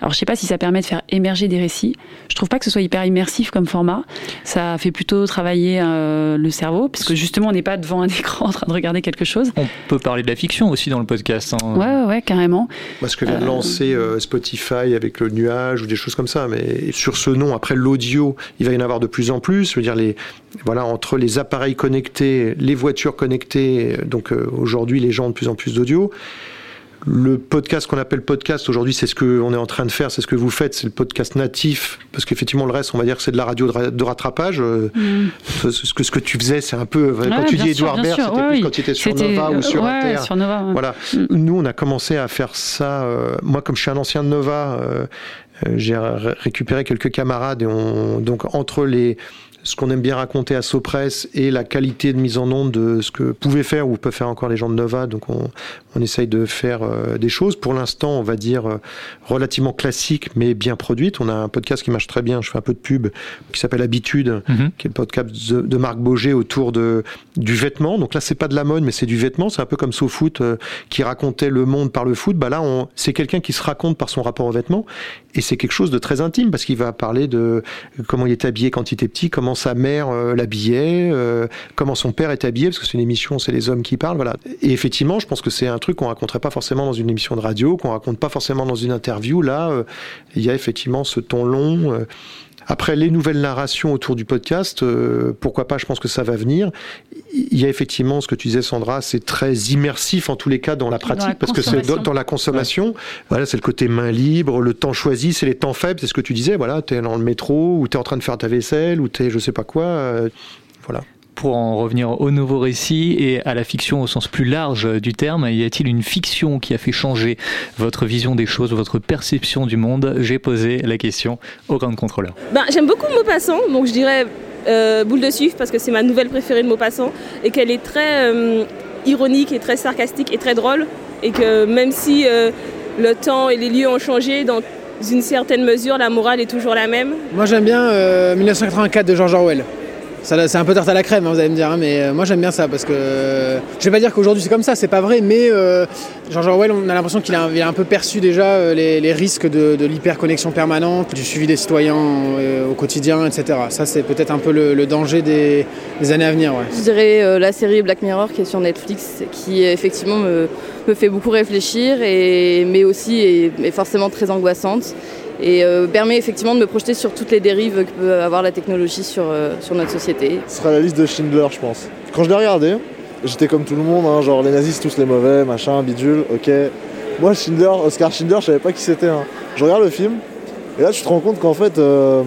Alors je sais pas si ça permet de faire émerger des récits. Je trouve pas que ce soit hyper immersif comme format. Ça fait plutôt travailler euh, le cerveau parce que justement on n'est pas devant un <laughs> écran en train de regarder quelque chose. On peut parler de la fiction aussi dans le podcast. hein. Ouais ouais, ouais carrément. Parce que vient de lancer euh, Spotify avec le nuage ou des choses comme ça. Mais sur ce nom, après l'audio, il va y en avoir de plus en plus. Je veux dire, les, voilà, entre les appareils connectés, les voitures connectées, donc euh, aujourd'hui, les gens ont de plus en plus d'audio. Le podcast qu'on appelle podcast aujourd'hui, c'est ce qu'on est en train de faire, c'est ce que vous faites, c'est le podcast natif, parce qu'effectivement le reste, on va dire que c'est de la radio de, ra- de rattrapage. Euh, ce, que, ce que tu faisais, c'est un peu, quand Mm. Ouais, tu dis sûr, Edouard Baird, c'était ouais, plus quand tu étais sur Nova ou sur ouais, Inter. sur Nova. Voilà. Nous, on a commencé à faire ça. euh, moi, comme je suis un ancien de Nova, euh, euh, j'ai ré- récupéré quelques camarades et on, donc entre les ce qu'on aime bien raconter à Sopress et la qualité de mise en onde de ce que pouvaient faire ou peuvent faire encore les gens de Nova. Donc on, on essaye de faire euh, des choses. Pour l'instant, on va dire euh, relativement classiques mais bien produites. On a un podcast qui marche très bien. Je fais un peu de pub qui s'appelle Habitude, Mhm. qui est le podcast de, de Marc Boger autour de du vêtement. Donc là, c'est pas de la mode, mais c'est du vêtement. C'est un peu comme SoFoot euh, qui racontait le monde par le foot. Bah là, on, c'est quelqu'un qui se raconte par son rapport au vêtement, et c'est quelque chose de très intime parce qu'il va parler de comment il est habillé quand il était petit, comment sa mère l'habillait, comment son père est habillé, parce que c'est une émission, c'est les hommes qui parlent. Voilà. Et effectivement, je pense que c'est un truc qu'on raconterait pas forcément dans une émission de radio, qu'on raconte pas forcément dans une interview. Là, euh, il y a effectivement ce ton long. euh, après, les nouvelles narrations autour du podcast, euh, pourquoi pas, je pense que ça va venir. Il y a effectivement ce que tu disais, Sandra, c'est très immersif en tous les cas dans la pratique, la parce que c'est dans, la consommation. Voilà, c'est le côté main libre, le temps choisi, c'est les temps faibles, c'est ce que tu disais. Voilà, tu es dans le métro, ou tu es en train de faire ta vaisselle, ou tu es je sais pas quoi. euh, voilà. Pour en revenir au nouveau récit et à la fiction au sens plus large du terme, y a-t-il une fiction qui a fait changer votre vision des choses, votre perception du monde? J'ai posé la question au grand contrôleur. Ben, J'aime beaucoup Maupassant, donc je dirais euh, Boule de suif parce que c'est ma nouvelle préférée de Maupassant et qu'elle est très euh, ironique et très sarcastique et très drôle et que même si euh, le temps et les lieux ont changé, dans une certaine mesure, la morale est toujours la même. Moi j'aime bien euh, 1984 de George Orwell. C'est un peu tarte à la crème, hein, vous allez me dire, hein, mais euh, moi j'aime bien ça parce que je vais pas dire qu'aujourd'hui c'est comme ça, c'est pas vrai, mais euh, George Orwell, on a l'impression qu'il a, a un peu perçu déjà euh, les, risques de, l'hyperconnexion permanente, du suivi des citoyens euh, au quotidien, etc. Ça, c'est peut-être un peu le, danger des, années à venir. Je dirais la série Black Mirror qui est sur Netflix, qui effectivement me, fait beaucoup réfléchir, mais aussi est forcément très angoissante et euh, permet effectivement de me projeter sur toutes les dérives que peut avoir la technologie sur, euh, sur notre société. Ce sera la liste de Schindler, je pense. Quand je l'ai regardé, j'étais comme tout le monde, hein, genre les nazis, tous les mauvais, machin, bidule, ok. Moi, Schindler, Oscar Schindler, je savais pas qui c'était. hein. Je regarde le film, et là, tu te rends compte qu'en fait, euh,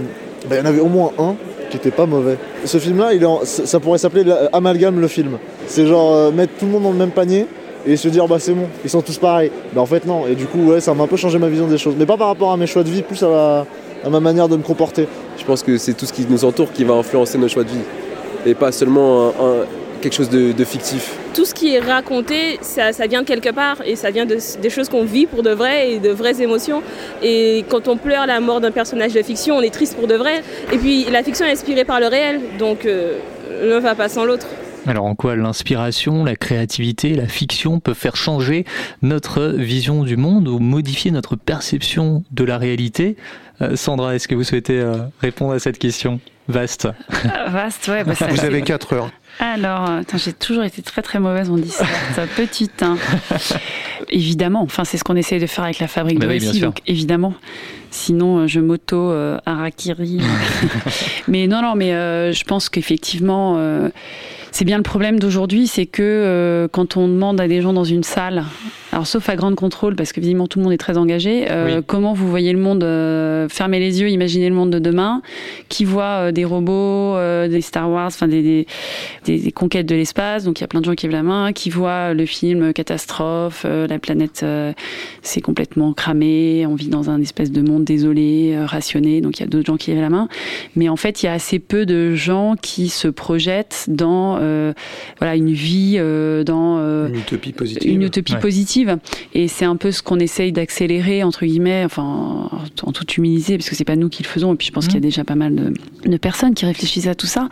bah, il y en avait au moins un qui était pas mauvais. Ce film-là, ça pourrait s'appeler Amalgame le film. C'est genre mettre tout le monde dans le même panier et se dire bah c'est bon, ils sont tous pareils. Bah en fait non, et du coup ouais ça m'a un peu changé ma vision des choses. Mais pas par rapport à mes choix de vie, plus à, la- à ma manière de me comporter. Je pense que c'est tout ce qui nous entoure qui va influencer nos choix de vie. Et pas seulement un- un- quelque chose de, de fictif. Tout ce qui est raconté, ça, ça vient de quelque part et ça vient de, des choses qu'on vit pour de vrai et de vraies émotions. Et quand on pleure la mort d'un personnage de fiction, on est triste pour de vrai. Et puis la fiction est inspirée par le réel, donc euh, l'un va pas sans l'autre. Alors en quoi l'inspiration, la créativité, la fiction peuvent faire changer notre vision du monde ou modifier notre perception de la réalité? Euh, Sandra, est-ce que vous souhaitez euh, répondre à cette question? Vaste. Ah, Vaste, ouais. bah, <laughs> ça- Vous avez 4 heures. Alors, euh, j'ai toujours été très très mauvaise en dissert. <laughs> Petite, hein. Évidemment, enfin, c'est ce qu'on essaye de faire avec la fabrique Bah de oui, récits, donc évidemment. Sinon, je m'auto euh, harakiri. <laughs> mais non, non, mais euh, je pense qu'effectivement, euh, c'est bien le problème d'aujourd'hui, c'est que euh, quand on demande à des gens dans une salle, alors sauf à grande contrôle, parce que visiblement tout le monde est très engagé, euh, Oui. comment vous voyez le monde euh, Fermez les yeux, imaginez le monde de demain, qui voit euh, des robots, des Star Wars, enfin des, des, des- des conquêtes de l'espace, donc il y a plein de gens qui lèvent la main, qui voient le film Catastrophe, la planète s'est complètement cramée, on vit dans un espèce de monde désolé, rationné, donc il y a d'autres gens qui lèvent la main, mais en fait il y a assez peu de gens qui se projettent dans voilà une vie, dans Une utopie positive. une utopie Ouais. positive. Et c'est un peu ce qu'on essaye d'accélérer, entre guillemets, enfin, en toute humilité, parce que c'est pas nous qui le faisons. Et puis je pense qu'il y a déjà pas mal de, de personnes qui réfléchissent à tout ça.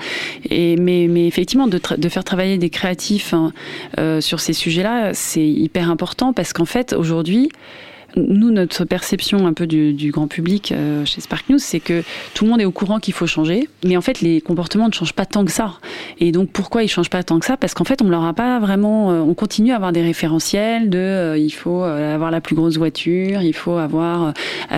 Et, mais, mais effectivement, de, tra- de faire travailler des créatifs hein, euh, sur ces sujets-là, c'est hyper important parce qu'en fait, aujourd'hui, nous, notre perception un peu du, grand public euh, chez Spark News, c'est que tout le monde est au courant qu'il faut changer, mais en fait, les comportements ne changent pas tant que ça. Et donc, pourquoi ils changent pas tant que ça? Parce qu'en fait, on leur a pas vraiment. euh, on continue à avoir des référentiels de euh, il faut avoir la plus grosse voiture, il faut avoir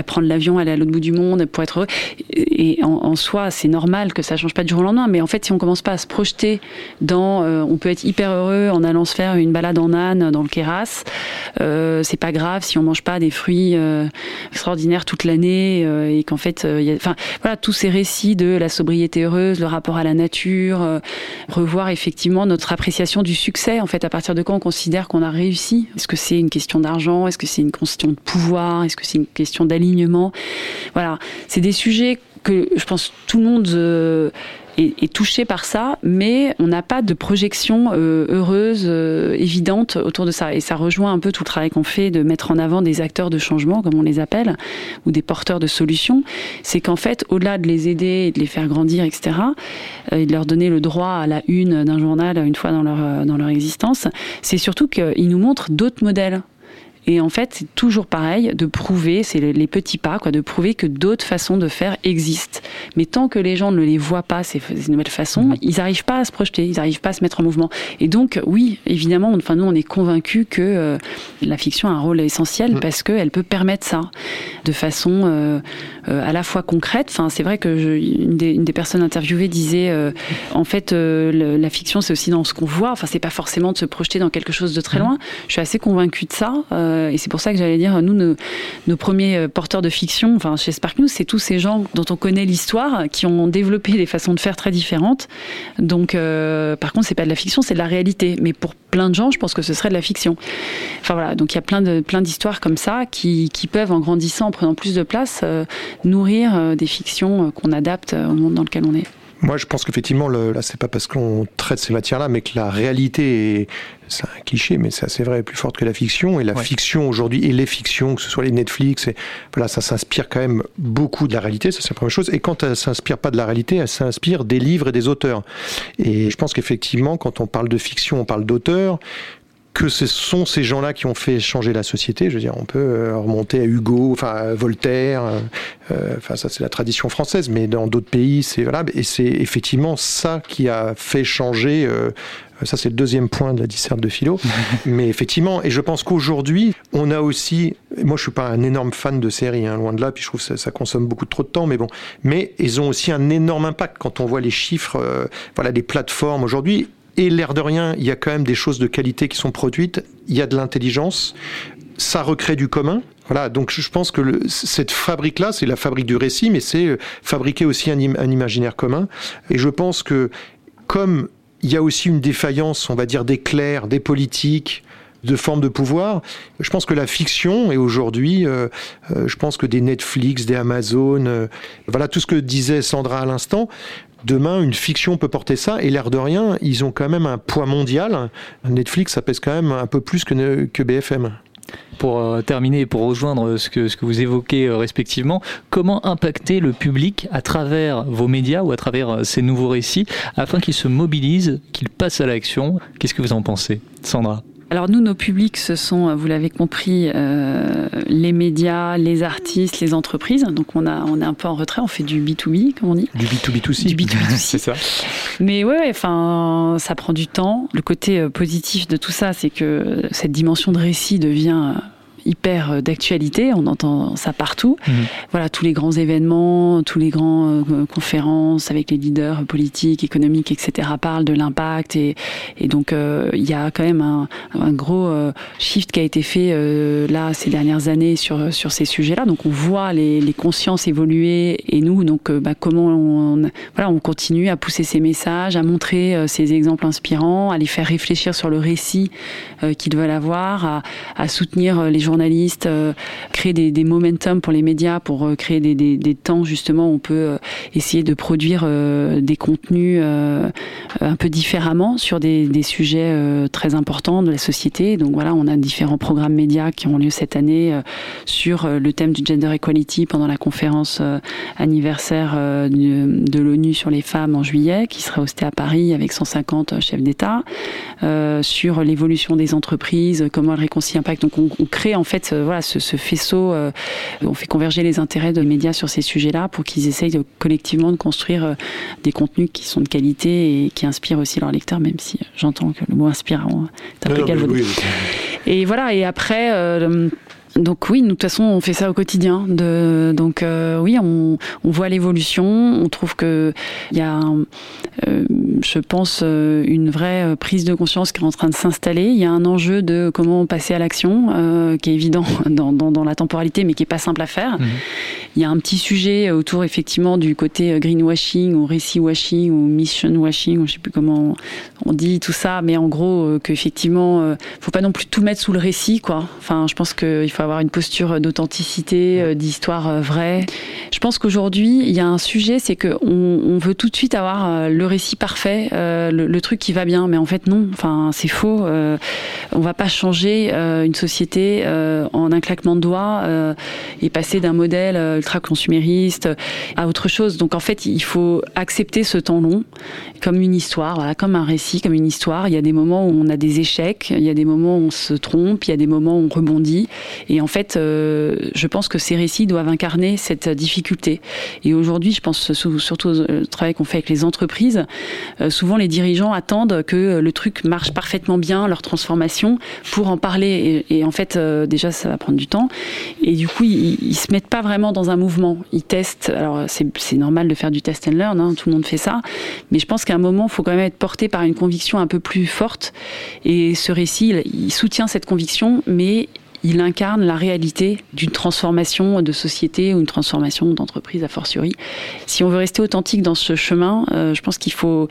prendre l'avion, aller à l'autre bout du monde pour être heureux. Et en, soi, c'est normal que ça change pas du jour au lendemain, mais en fait, si on commence pas à se projeter dans, on peut être hyper heureux en allant se faire une balade en âne dans le Kéras. Euh, c'est pas grave si on mange pas des fruits euh, extraordinaires toute l'année euh, et qu'en fait, euh, voilà, tous ces récits de la sobriété heureuse, le rapport à la nature, revoir effectivement notre appréciation du succès. En fait, à partir de quand on considère qu'on a réussi. Est-ce que c'est une question d'argent? Est-ce que c'est une question de pouvoir? Est-ce que c'est une question d'alignement? Voilà, c'est des sujets que je pense tout le monde est, est touché par ça, mais on n'a pas de projection euh, heureuse, euh, évidente autour de ça. Et ça rejoint un peu tout le travail qu'on fait de mettre en avant des acteurs de changement, comme on les appelle, ou des porteurs de solutions. C'est qu'en fait, au-delà de les aider et de les faire grandir, etc., euh, et de leur donner le droit à la une d'un journal une fois dans leur, euh, dans leur existence, c'est surtout qu'ils nous montrent d'autres modèles. Et en fait, c'est toujours pareil de prouver, c'est le- les petits pas, quoi, de prouver que d'autres façons de faire existent. Mais tant que les gens ne les voient pas, ces, ces nouvelles façons, ils n'arrivent pas à se projeter, ils n'arrivent pas à se mettre en mouvement. Et donc, oui, évidemment, on- enfin, nous, on est convaincus que euh, la fiction a un rôle essentiel parce qu'elle peut permettre ça de façon euh, euh, à la fois concrète. Enfin, c'est vrai que je- une, des, une des personnes interviewées disait, en fait, le- la fiction, c'est aussi dans ce qu'on voit. Enfin, c'est pas forcément de se projeter dans quelque chose de très loin. Je suis assez convaincue de ça, euh, et c'est pour ça que j'allais dire, nous, nos, premiers euh, porteurs de fiction, enfin, chez Spark News, c'est tous ces gens dont on connaît l'histoire, qui ont développé des façons de faire très différentes. Donc, euh, par contre, c'est pas de la fiction, c'est de la réalité. Mais pour plein de gens, je pense que ce serait de la fiction. Enfin voilà, donc il y a plein de plein d'histoires comme ça qui, qui peuvent, en grandissant, en prenant plus de place, nourrir des fictions qu'on adapte au monde dans lequel on est. Moi, je pense qu'effectivement, là, c'est pas parce qu'on traite ces matières-là, mais que la réalité est, c'est un cliché, mais c'est assez vrai, plus forte que la fiction. Et la fiction aujourd'hui, et les fictions, que ce soit les Netflix, et, voilà, ça s'inspire quand même beaucoup de la réalité, ça c'est la première chose. Et quand elle s'inspire pas de la réalité, elle s'inspire des livres et des auteurs. Et je pense qu'effectivement, quand on parle de fiction, on parle d'auteurs que ce sont ces gens-là qui ont fait changer la société. Je veux dire, on peut euh, remonter à Hugo, enfin à Voltaire. Euh, euh, enfin, ça c'est la tradition française, mais dans d'autres pays, c'est voilà. Et c'est effectivement ça qui a fait changer. ça c'est le deuxième point de la disserte de philo. <laughs> mais effectivement, et je pense qu'aujourd'hui, on a aussi. Moi, je suis pas un énorme fan de séries, hein, loin de là. Puis je trouve que ça, ça, consomme beaucoup trop de temps. Mais bon, mais ils ont aussi un énorme impact quand on voit les chiffres. voilà, des plateformes aujourd'hui et l'air de rien, il y a quand même des choses de qualité qui sont produites, il y a de l'intelligence, ça recrée du commun. Voilà, donc je pense que cette fabrique-là, c'est la fabrique du récit, mais c'est euh, fabriquer aussi un, imaginaire commun. Et je pense que comme il y a aussi une défaillance, on va dire, des clercs, des politiques, de formes de pouvoir. Je pense que la fiction, et aujourd'hui, euh, euh, je pense que des Netflix, des Amazon, voilà tout ce que disait Sandra à l'instant, Demain, une fiction peut porter ça, et l'air de rien, ils ont quand même un poids mondial. Netflix, ça pèse quand même un peu plus que, BFM. Pour euh, terminer et pour rejoindre ce que, ce que vous évoquez euh, respectivement, comment impacter le public à travers vos médias ou à travers euh, ces nouveaux récits afin qu'il se mobilise, qu'il passe à l'action? Qu'est-ce que vous en pensez, Sandra? Alors nous, nos publics, ce sont, vous l'avez compris, euh, les médias, les artistes, les entreprises. Donc on, a, on est un peu en retrait, on fait du B2B, comme on dit. Du B2B2C. Du B2B2C. <laughs> c'est ça. Mais ouais, enfin, ça prend du temps. Le côté euh, positif de tout ça, c'est que cette dimension de récit devient hyper euh, d'actualité, on entend ça partout. Mhm. Voilà, tous les grands événements, tous les grands euh, conférences avec les leaders politiques, économiques, etc. parlent de l'impact et, et donc euh, il y a quand même un, un gros shift qui a été fait là ces dernières années sur sur ces sujets-là. Donc on voit les, les consciences évoluer et nous donc bah, comment on, voilà on continue à pousser ces messages, à montrer ces exemples inspirants, à les faire réfléchir sur le récit qu'ils veulent avoir, à, à soutenir les gens journalistes, euh, créer des, des momentum pour les médias, pour euh, créer des, temps justement où on peut euh, essayer de produire des contenus un peu différemment sur des, des sujets très importants de la société. Donc voilà, on a différents programmes médias qui ont lieu cette année sur le thème du gender equality pendant la conférence anniversaire de l'ONU sur les femmes en juillet, qui sera hostée à Paris avec 150 chefs d'État, sur l'évolution des entreprises, comment elles réconcilient impact. Donc on, on crée en en fait euh, voilà ce, faisceau, euh, on fait converger les intérêts de médias sur ces sujets-là pour qu'ils essayent collectivement de construire euh, des contenus qui sont de qualité et qui inspirent aussi leurs lecteurs, même si j'entends que le mot inspirant est un peu galvaudé. Et voilà, et après donc oui, nous, de toute façon, on fait ça au quotidien. De, donc euh, oui, on, on voit l'évolution. On trouve que il y a, euh, je pense, euh, une vraie prise de conscience qui est en train de s'installer. Il y a un enjeu de comment passer à l'action, euh, qui est évident <laughs> dans, dans, dans, la temporalité, mais qui est pas simple à faire. Mhm. Il y a un petit sujet autour effectivement du côté greenwashing ou récit washing ou mission washing, ou je sais plus comment on dit tout ça, mais en gros qu'effectivement, faut pas non plus tout mettre sous le récit, quoi. Enfin, je pense qu'il faut avoir une posture d'authenticité, euh, d'histoire euh, vraie. Je pense qu'aujourd'hui, il y a un sujet, c'est qu'on on veut tout de suite avoir euh, le récit parfait, le, truc qui va bien, mais en fait non. Enfin, c'est faux. on va pas changer une société en un claquement de doigts et passer d'un modèle ultra consumériste à autre chose. Donc en fait, il faut accepter ce temps long comme une histoire, voilà, comme un récit, comme une histoire. Il y a des moments où on a des échecs, il y a des moments où on se trompe, il y a des moments où on rebondit. Et en fait, euh, je pense que ces récits doivent incarner cette difficulté. Et aujourd'hui, je pense surtout au travail qu'on fait avec les entreprises. Euh, souvent, les dirigeants attendent que le truc marche parfaitement bien, leur transformation, pour en parler. Et, en fait, euh, déjà, ça va prendre du temps. Et du coup, ils, ils se mettent pas vraiment dans un mouvement. Ils testent. Alors, c'est normal de faire du test and learn. Hein, tout le monde fait ça. Mais je pense qu'à un moment, il faut quand même être porté par une conviction un peu plus forte. Et ce récit, il, soutient cette conviction, mais il incarne la réalité d'une transformation de société ou une transformation d'entreprise a fortiori. Si on veut rester authentique dans ce chemin, euh, je pense qu'il faut,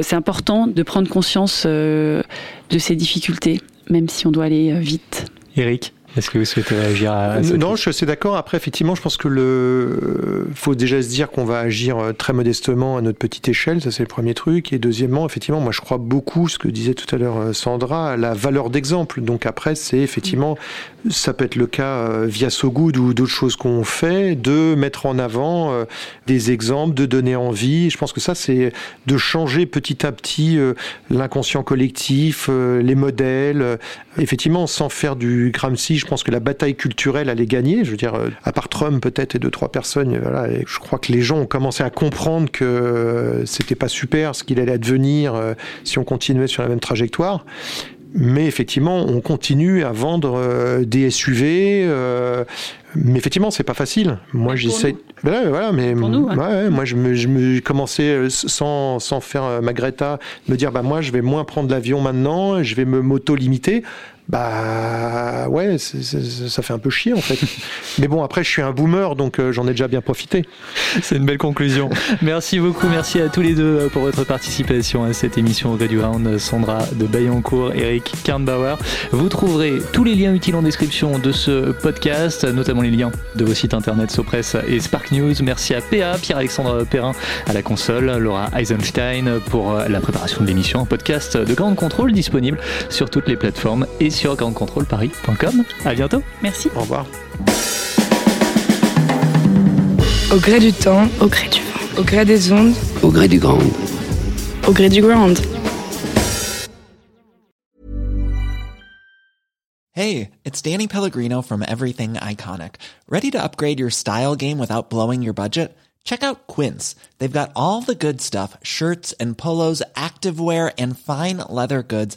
c'est important de prendre conscience euh, de ces difficultés, même si on doit aller euh, vite. Eric Est-ce que vous souhaitez réagir à, ça Non, je suis d'accord. Après, effectivement, je pense que le faut déjà se dire qu'on va agir très modestement à notre petite échelle. Ça, c'est le premier truc. Et deuxièmement, effectivement, moi, je crois beaucoup, ce que disait tout à l'heure Sandra, à la valeur d'exemple. Donc après, c'est effectivement, ça peut être le cas via So Good ou d'autres choses qu'on fait, de mettre en avant des exemples, de donner envie. Je pense que ça, c'est de changer petit à petit l'inconscient collectif, les modèles. Effectivement, sans faire du Gramsci, je pense que la bataille culturelle allait gagner. Je veux dire, à part Trump peut-être et deux trois personnes, voilà. Je crois que les gens ont commencé à comprendre que c'était pas super ce qu'il allait advenir si on continuait sur la même trajectoire mais effectivement, on continue à vendre des SUV. Euh, mais effectivement, c'est pas facile. Moi, j'essaie. Ben voilà, mais pour nous, hein. ouais, moi, je me, je me commençais sans, sans faire ma Greta, me dire bah moi, je vais moins prendre l'avion maintenant, je vais me m'auto-limiter. Bah ouais, c est, c est, ça fait un peu chier en fait. <laughs> Mais bon, après, je suis un boomer, donc euh, j'en ai déjà bien profité. C'est une belle conclusion. merci beaucoup, merci à tous les deux pour votre participation à cette émission du Round. Sandra de Bayoncourt, Eric Kernbauer. Vous trouverez tous les liens utiles en description de ce podcast, notamment les liens de vos sites internet Sopress et Spark News. Merci à PA, Pierre-Alexandre Perrin à la console, Laura Eisenstein pour la préparation de l'émission, un podcast de Grande Contrôle disponible sur toutes les plateformes et sur grandcontrôleparis.com. À bientôt. Merci. Au revoir. Au gré du temps, au gré du vent, au gré des ondes, au gré du grand, au gré du grand. Hey, it's Danny Pellegrino from Everything Iconic. Ready to upgrade your style game without blowing your budget? Check out Quince. They've got all the good stuff shirts and polos, activewear, and fine leather goods,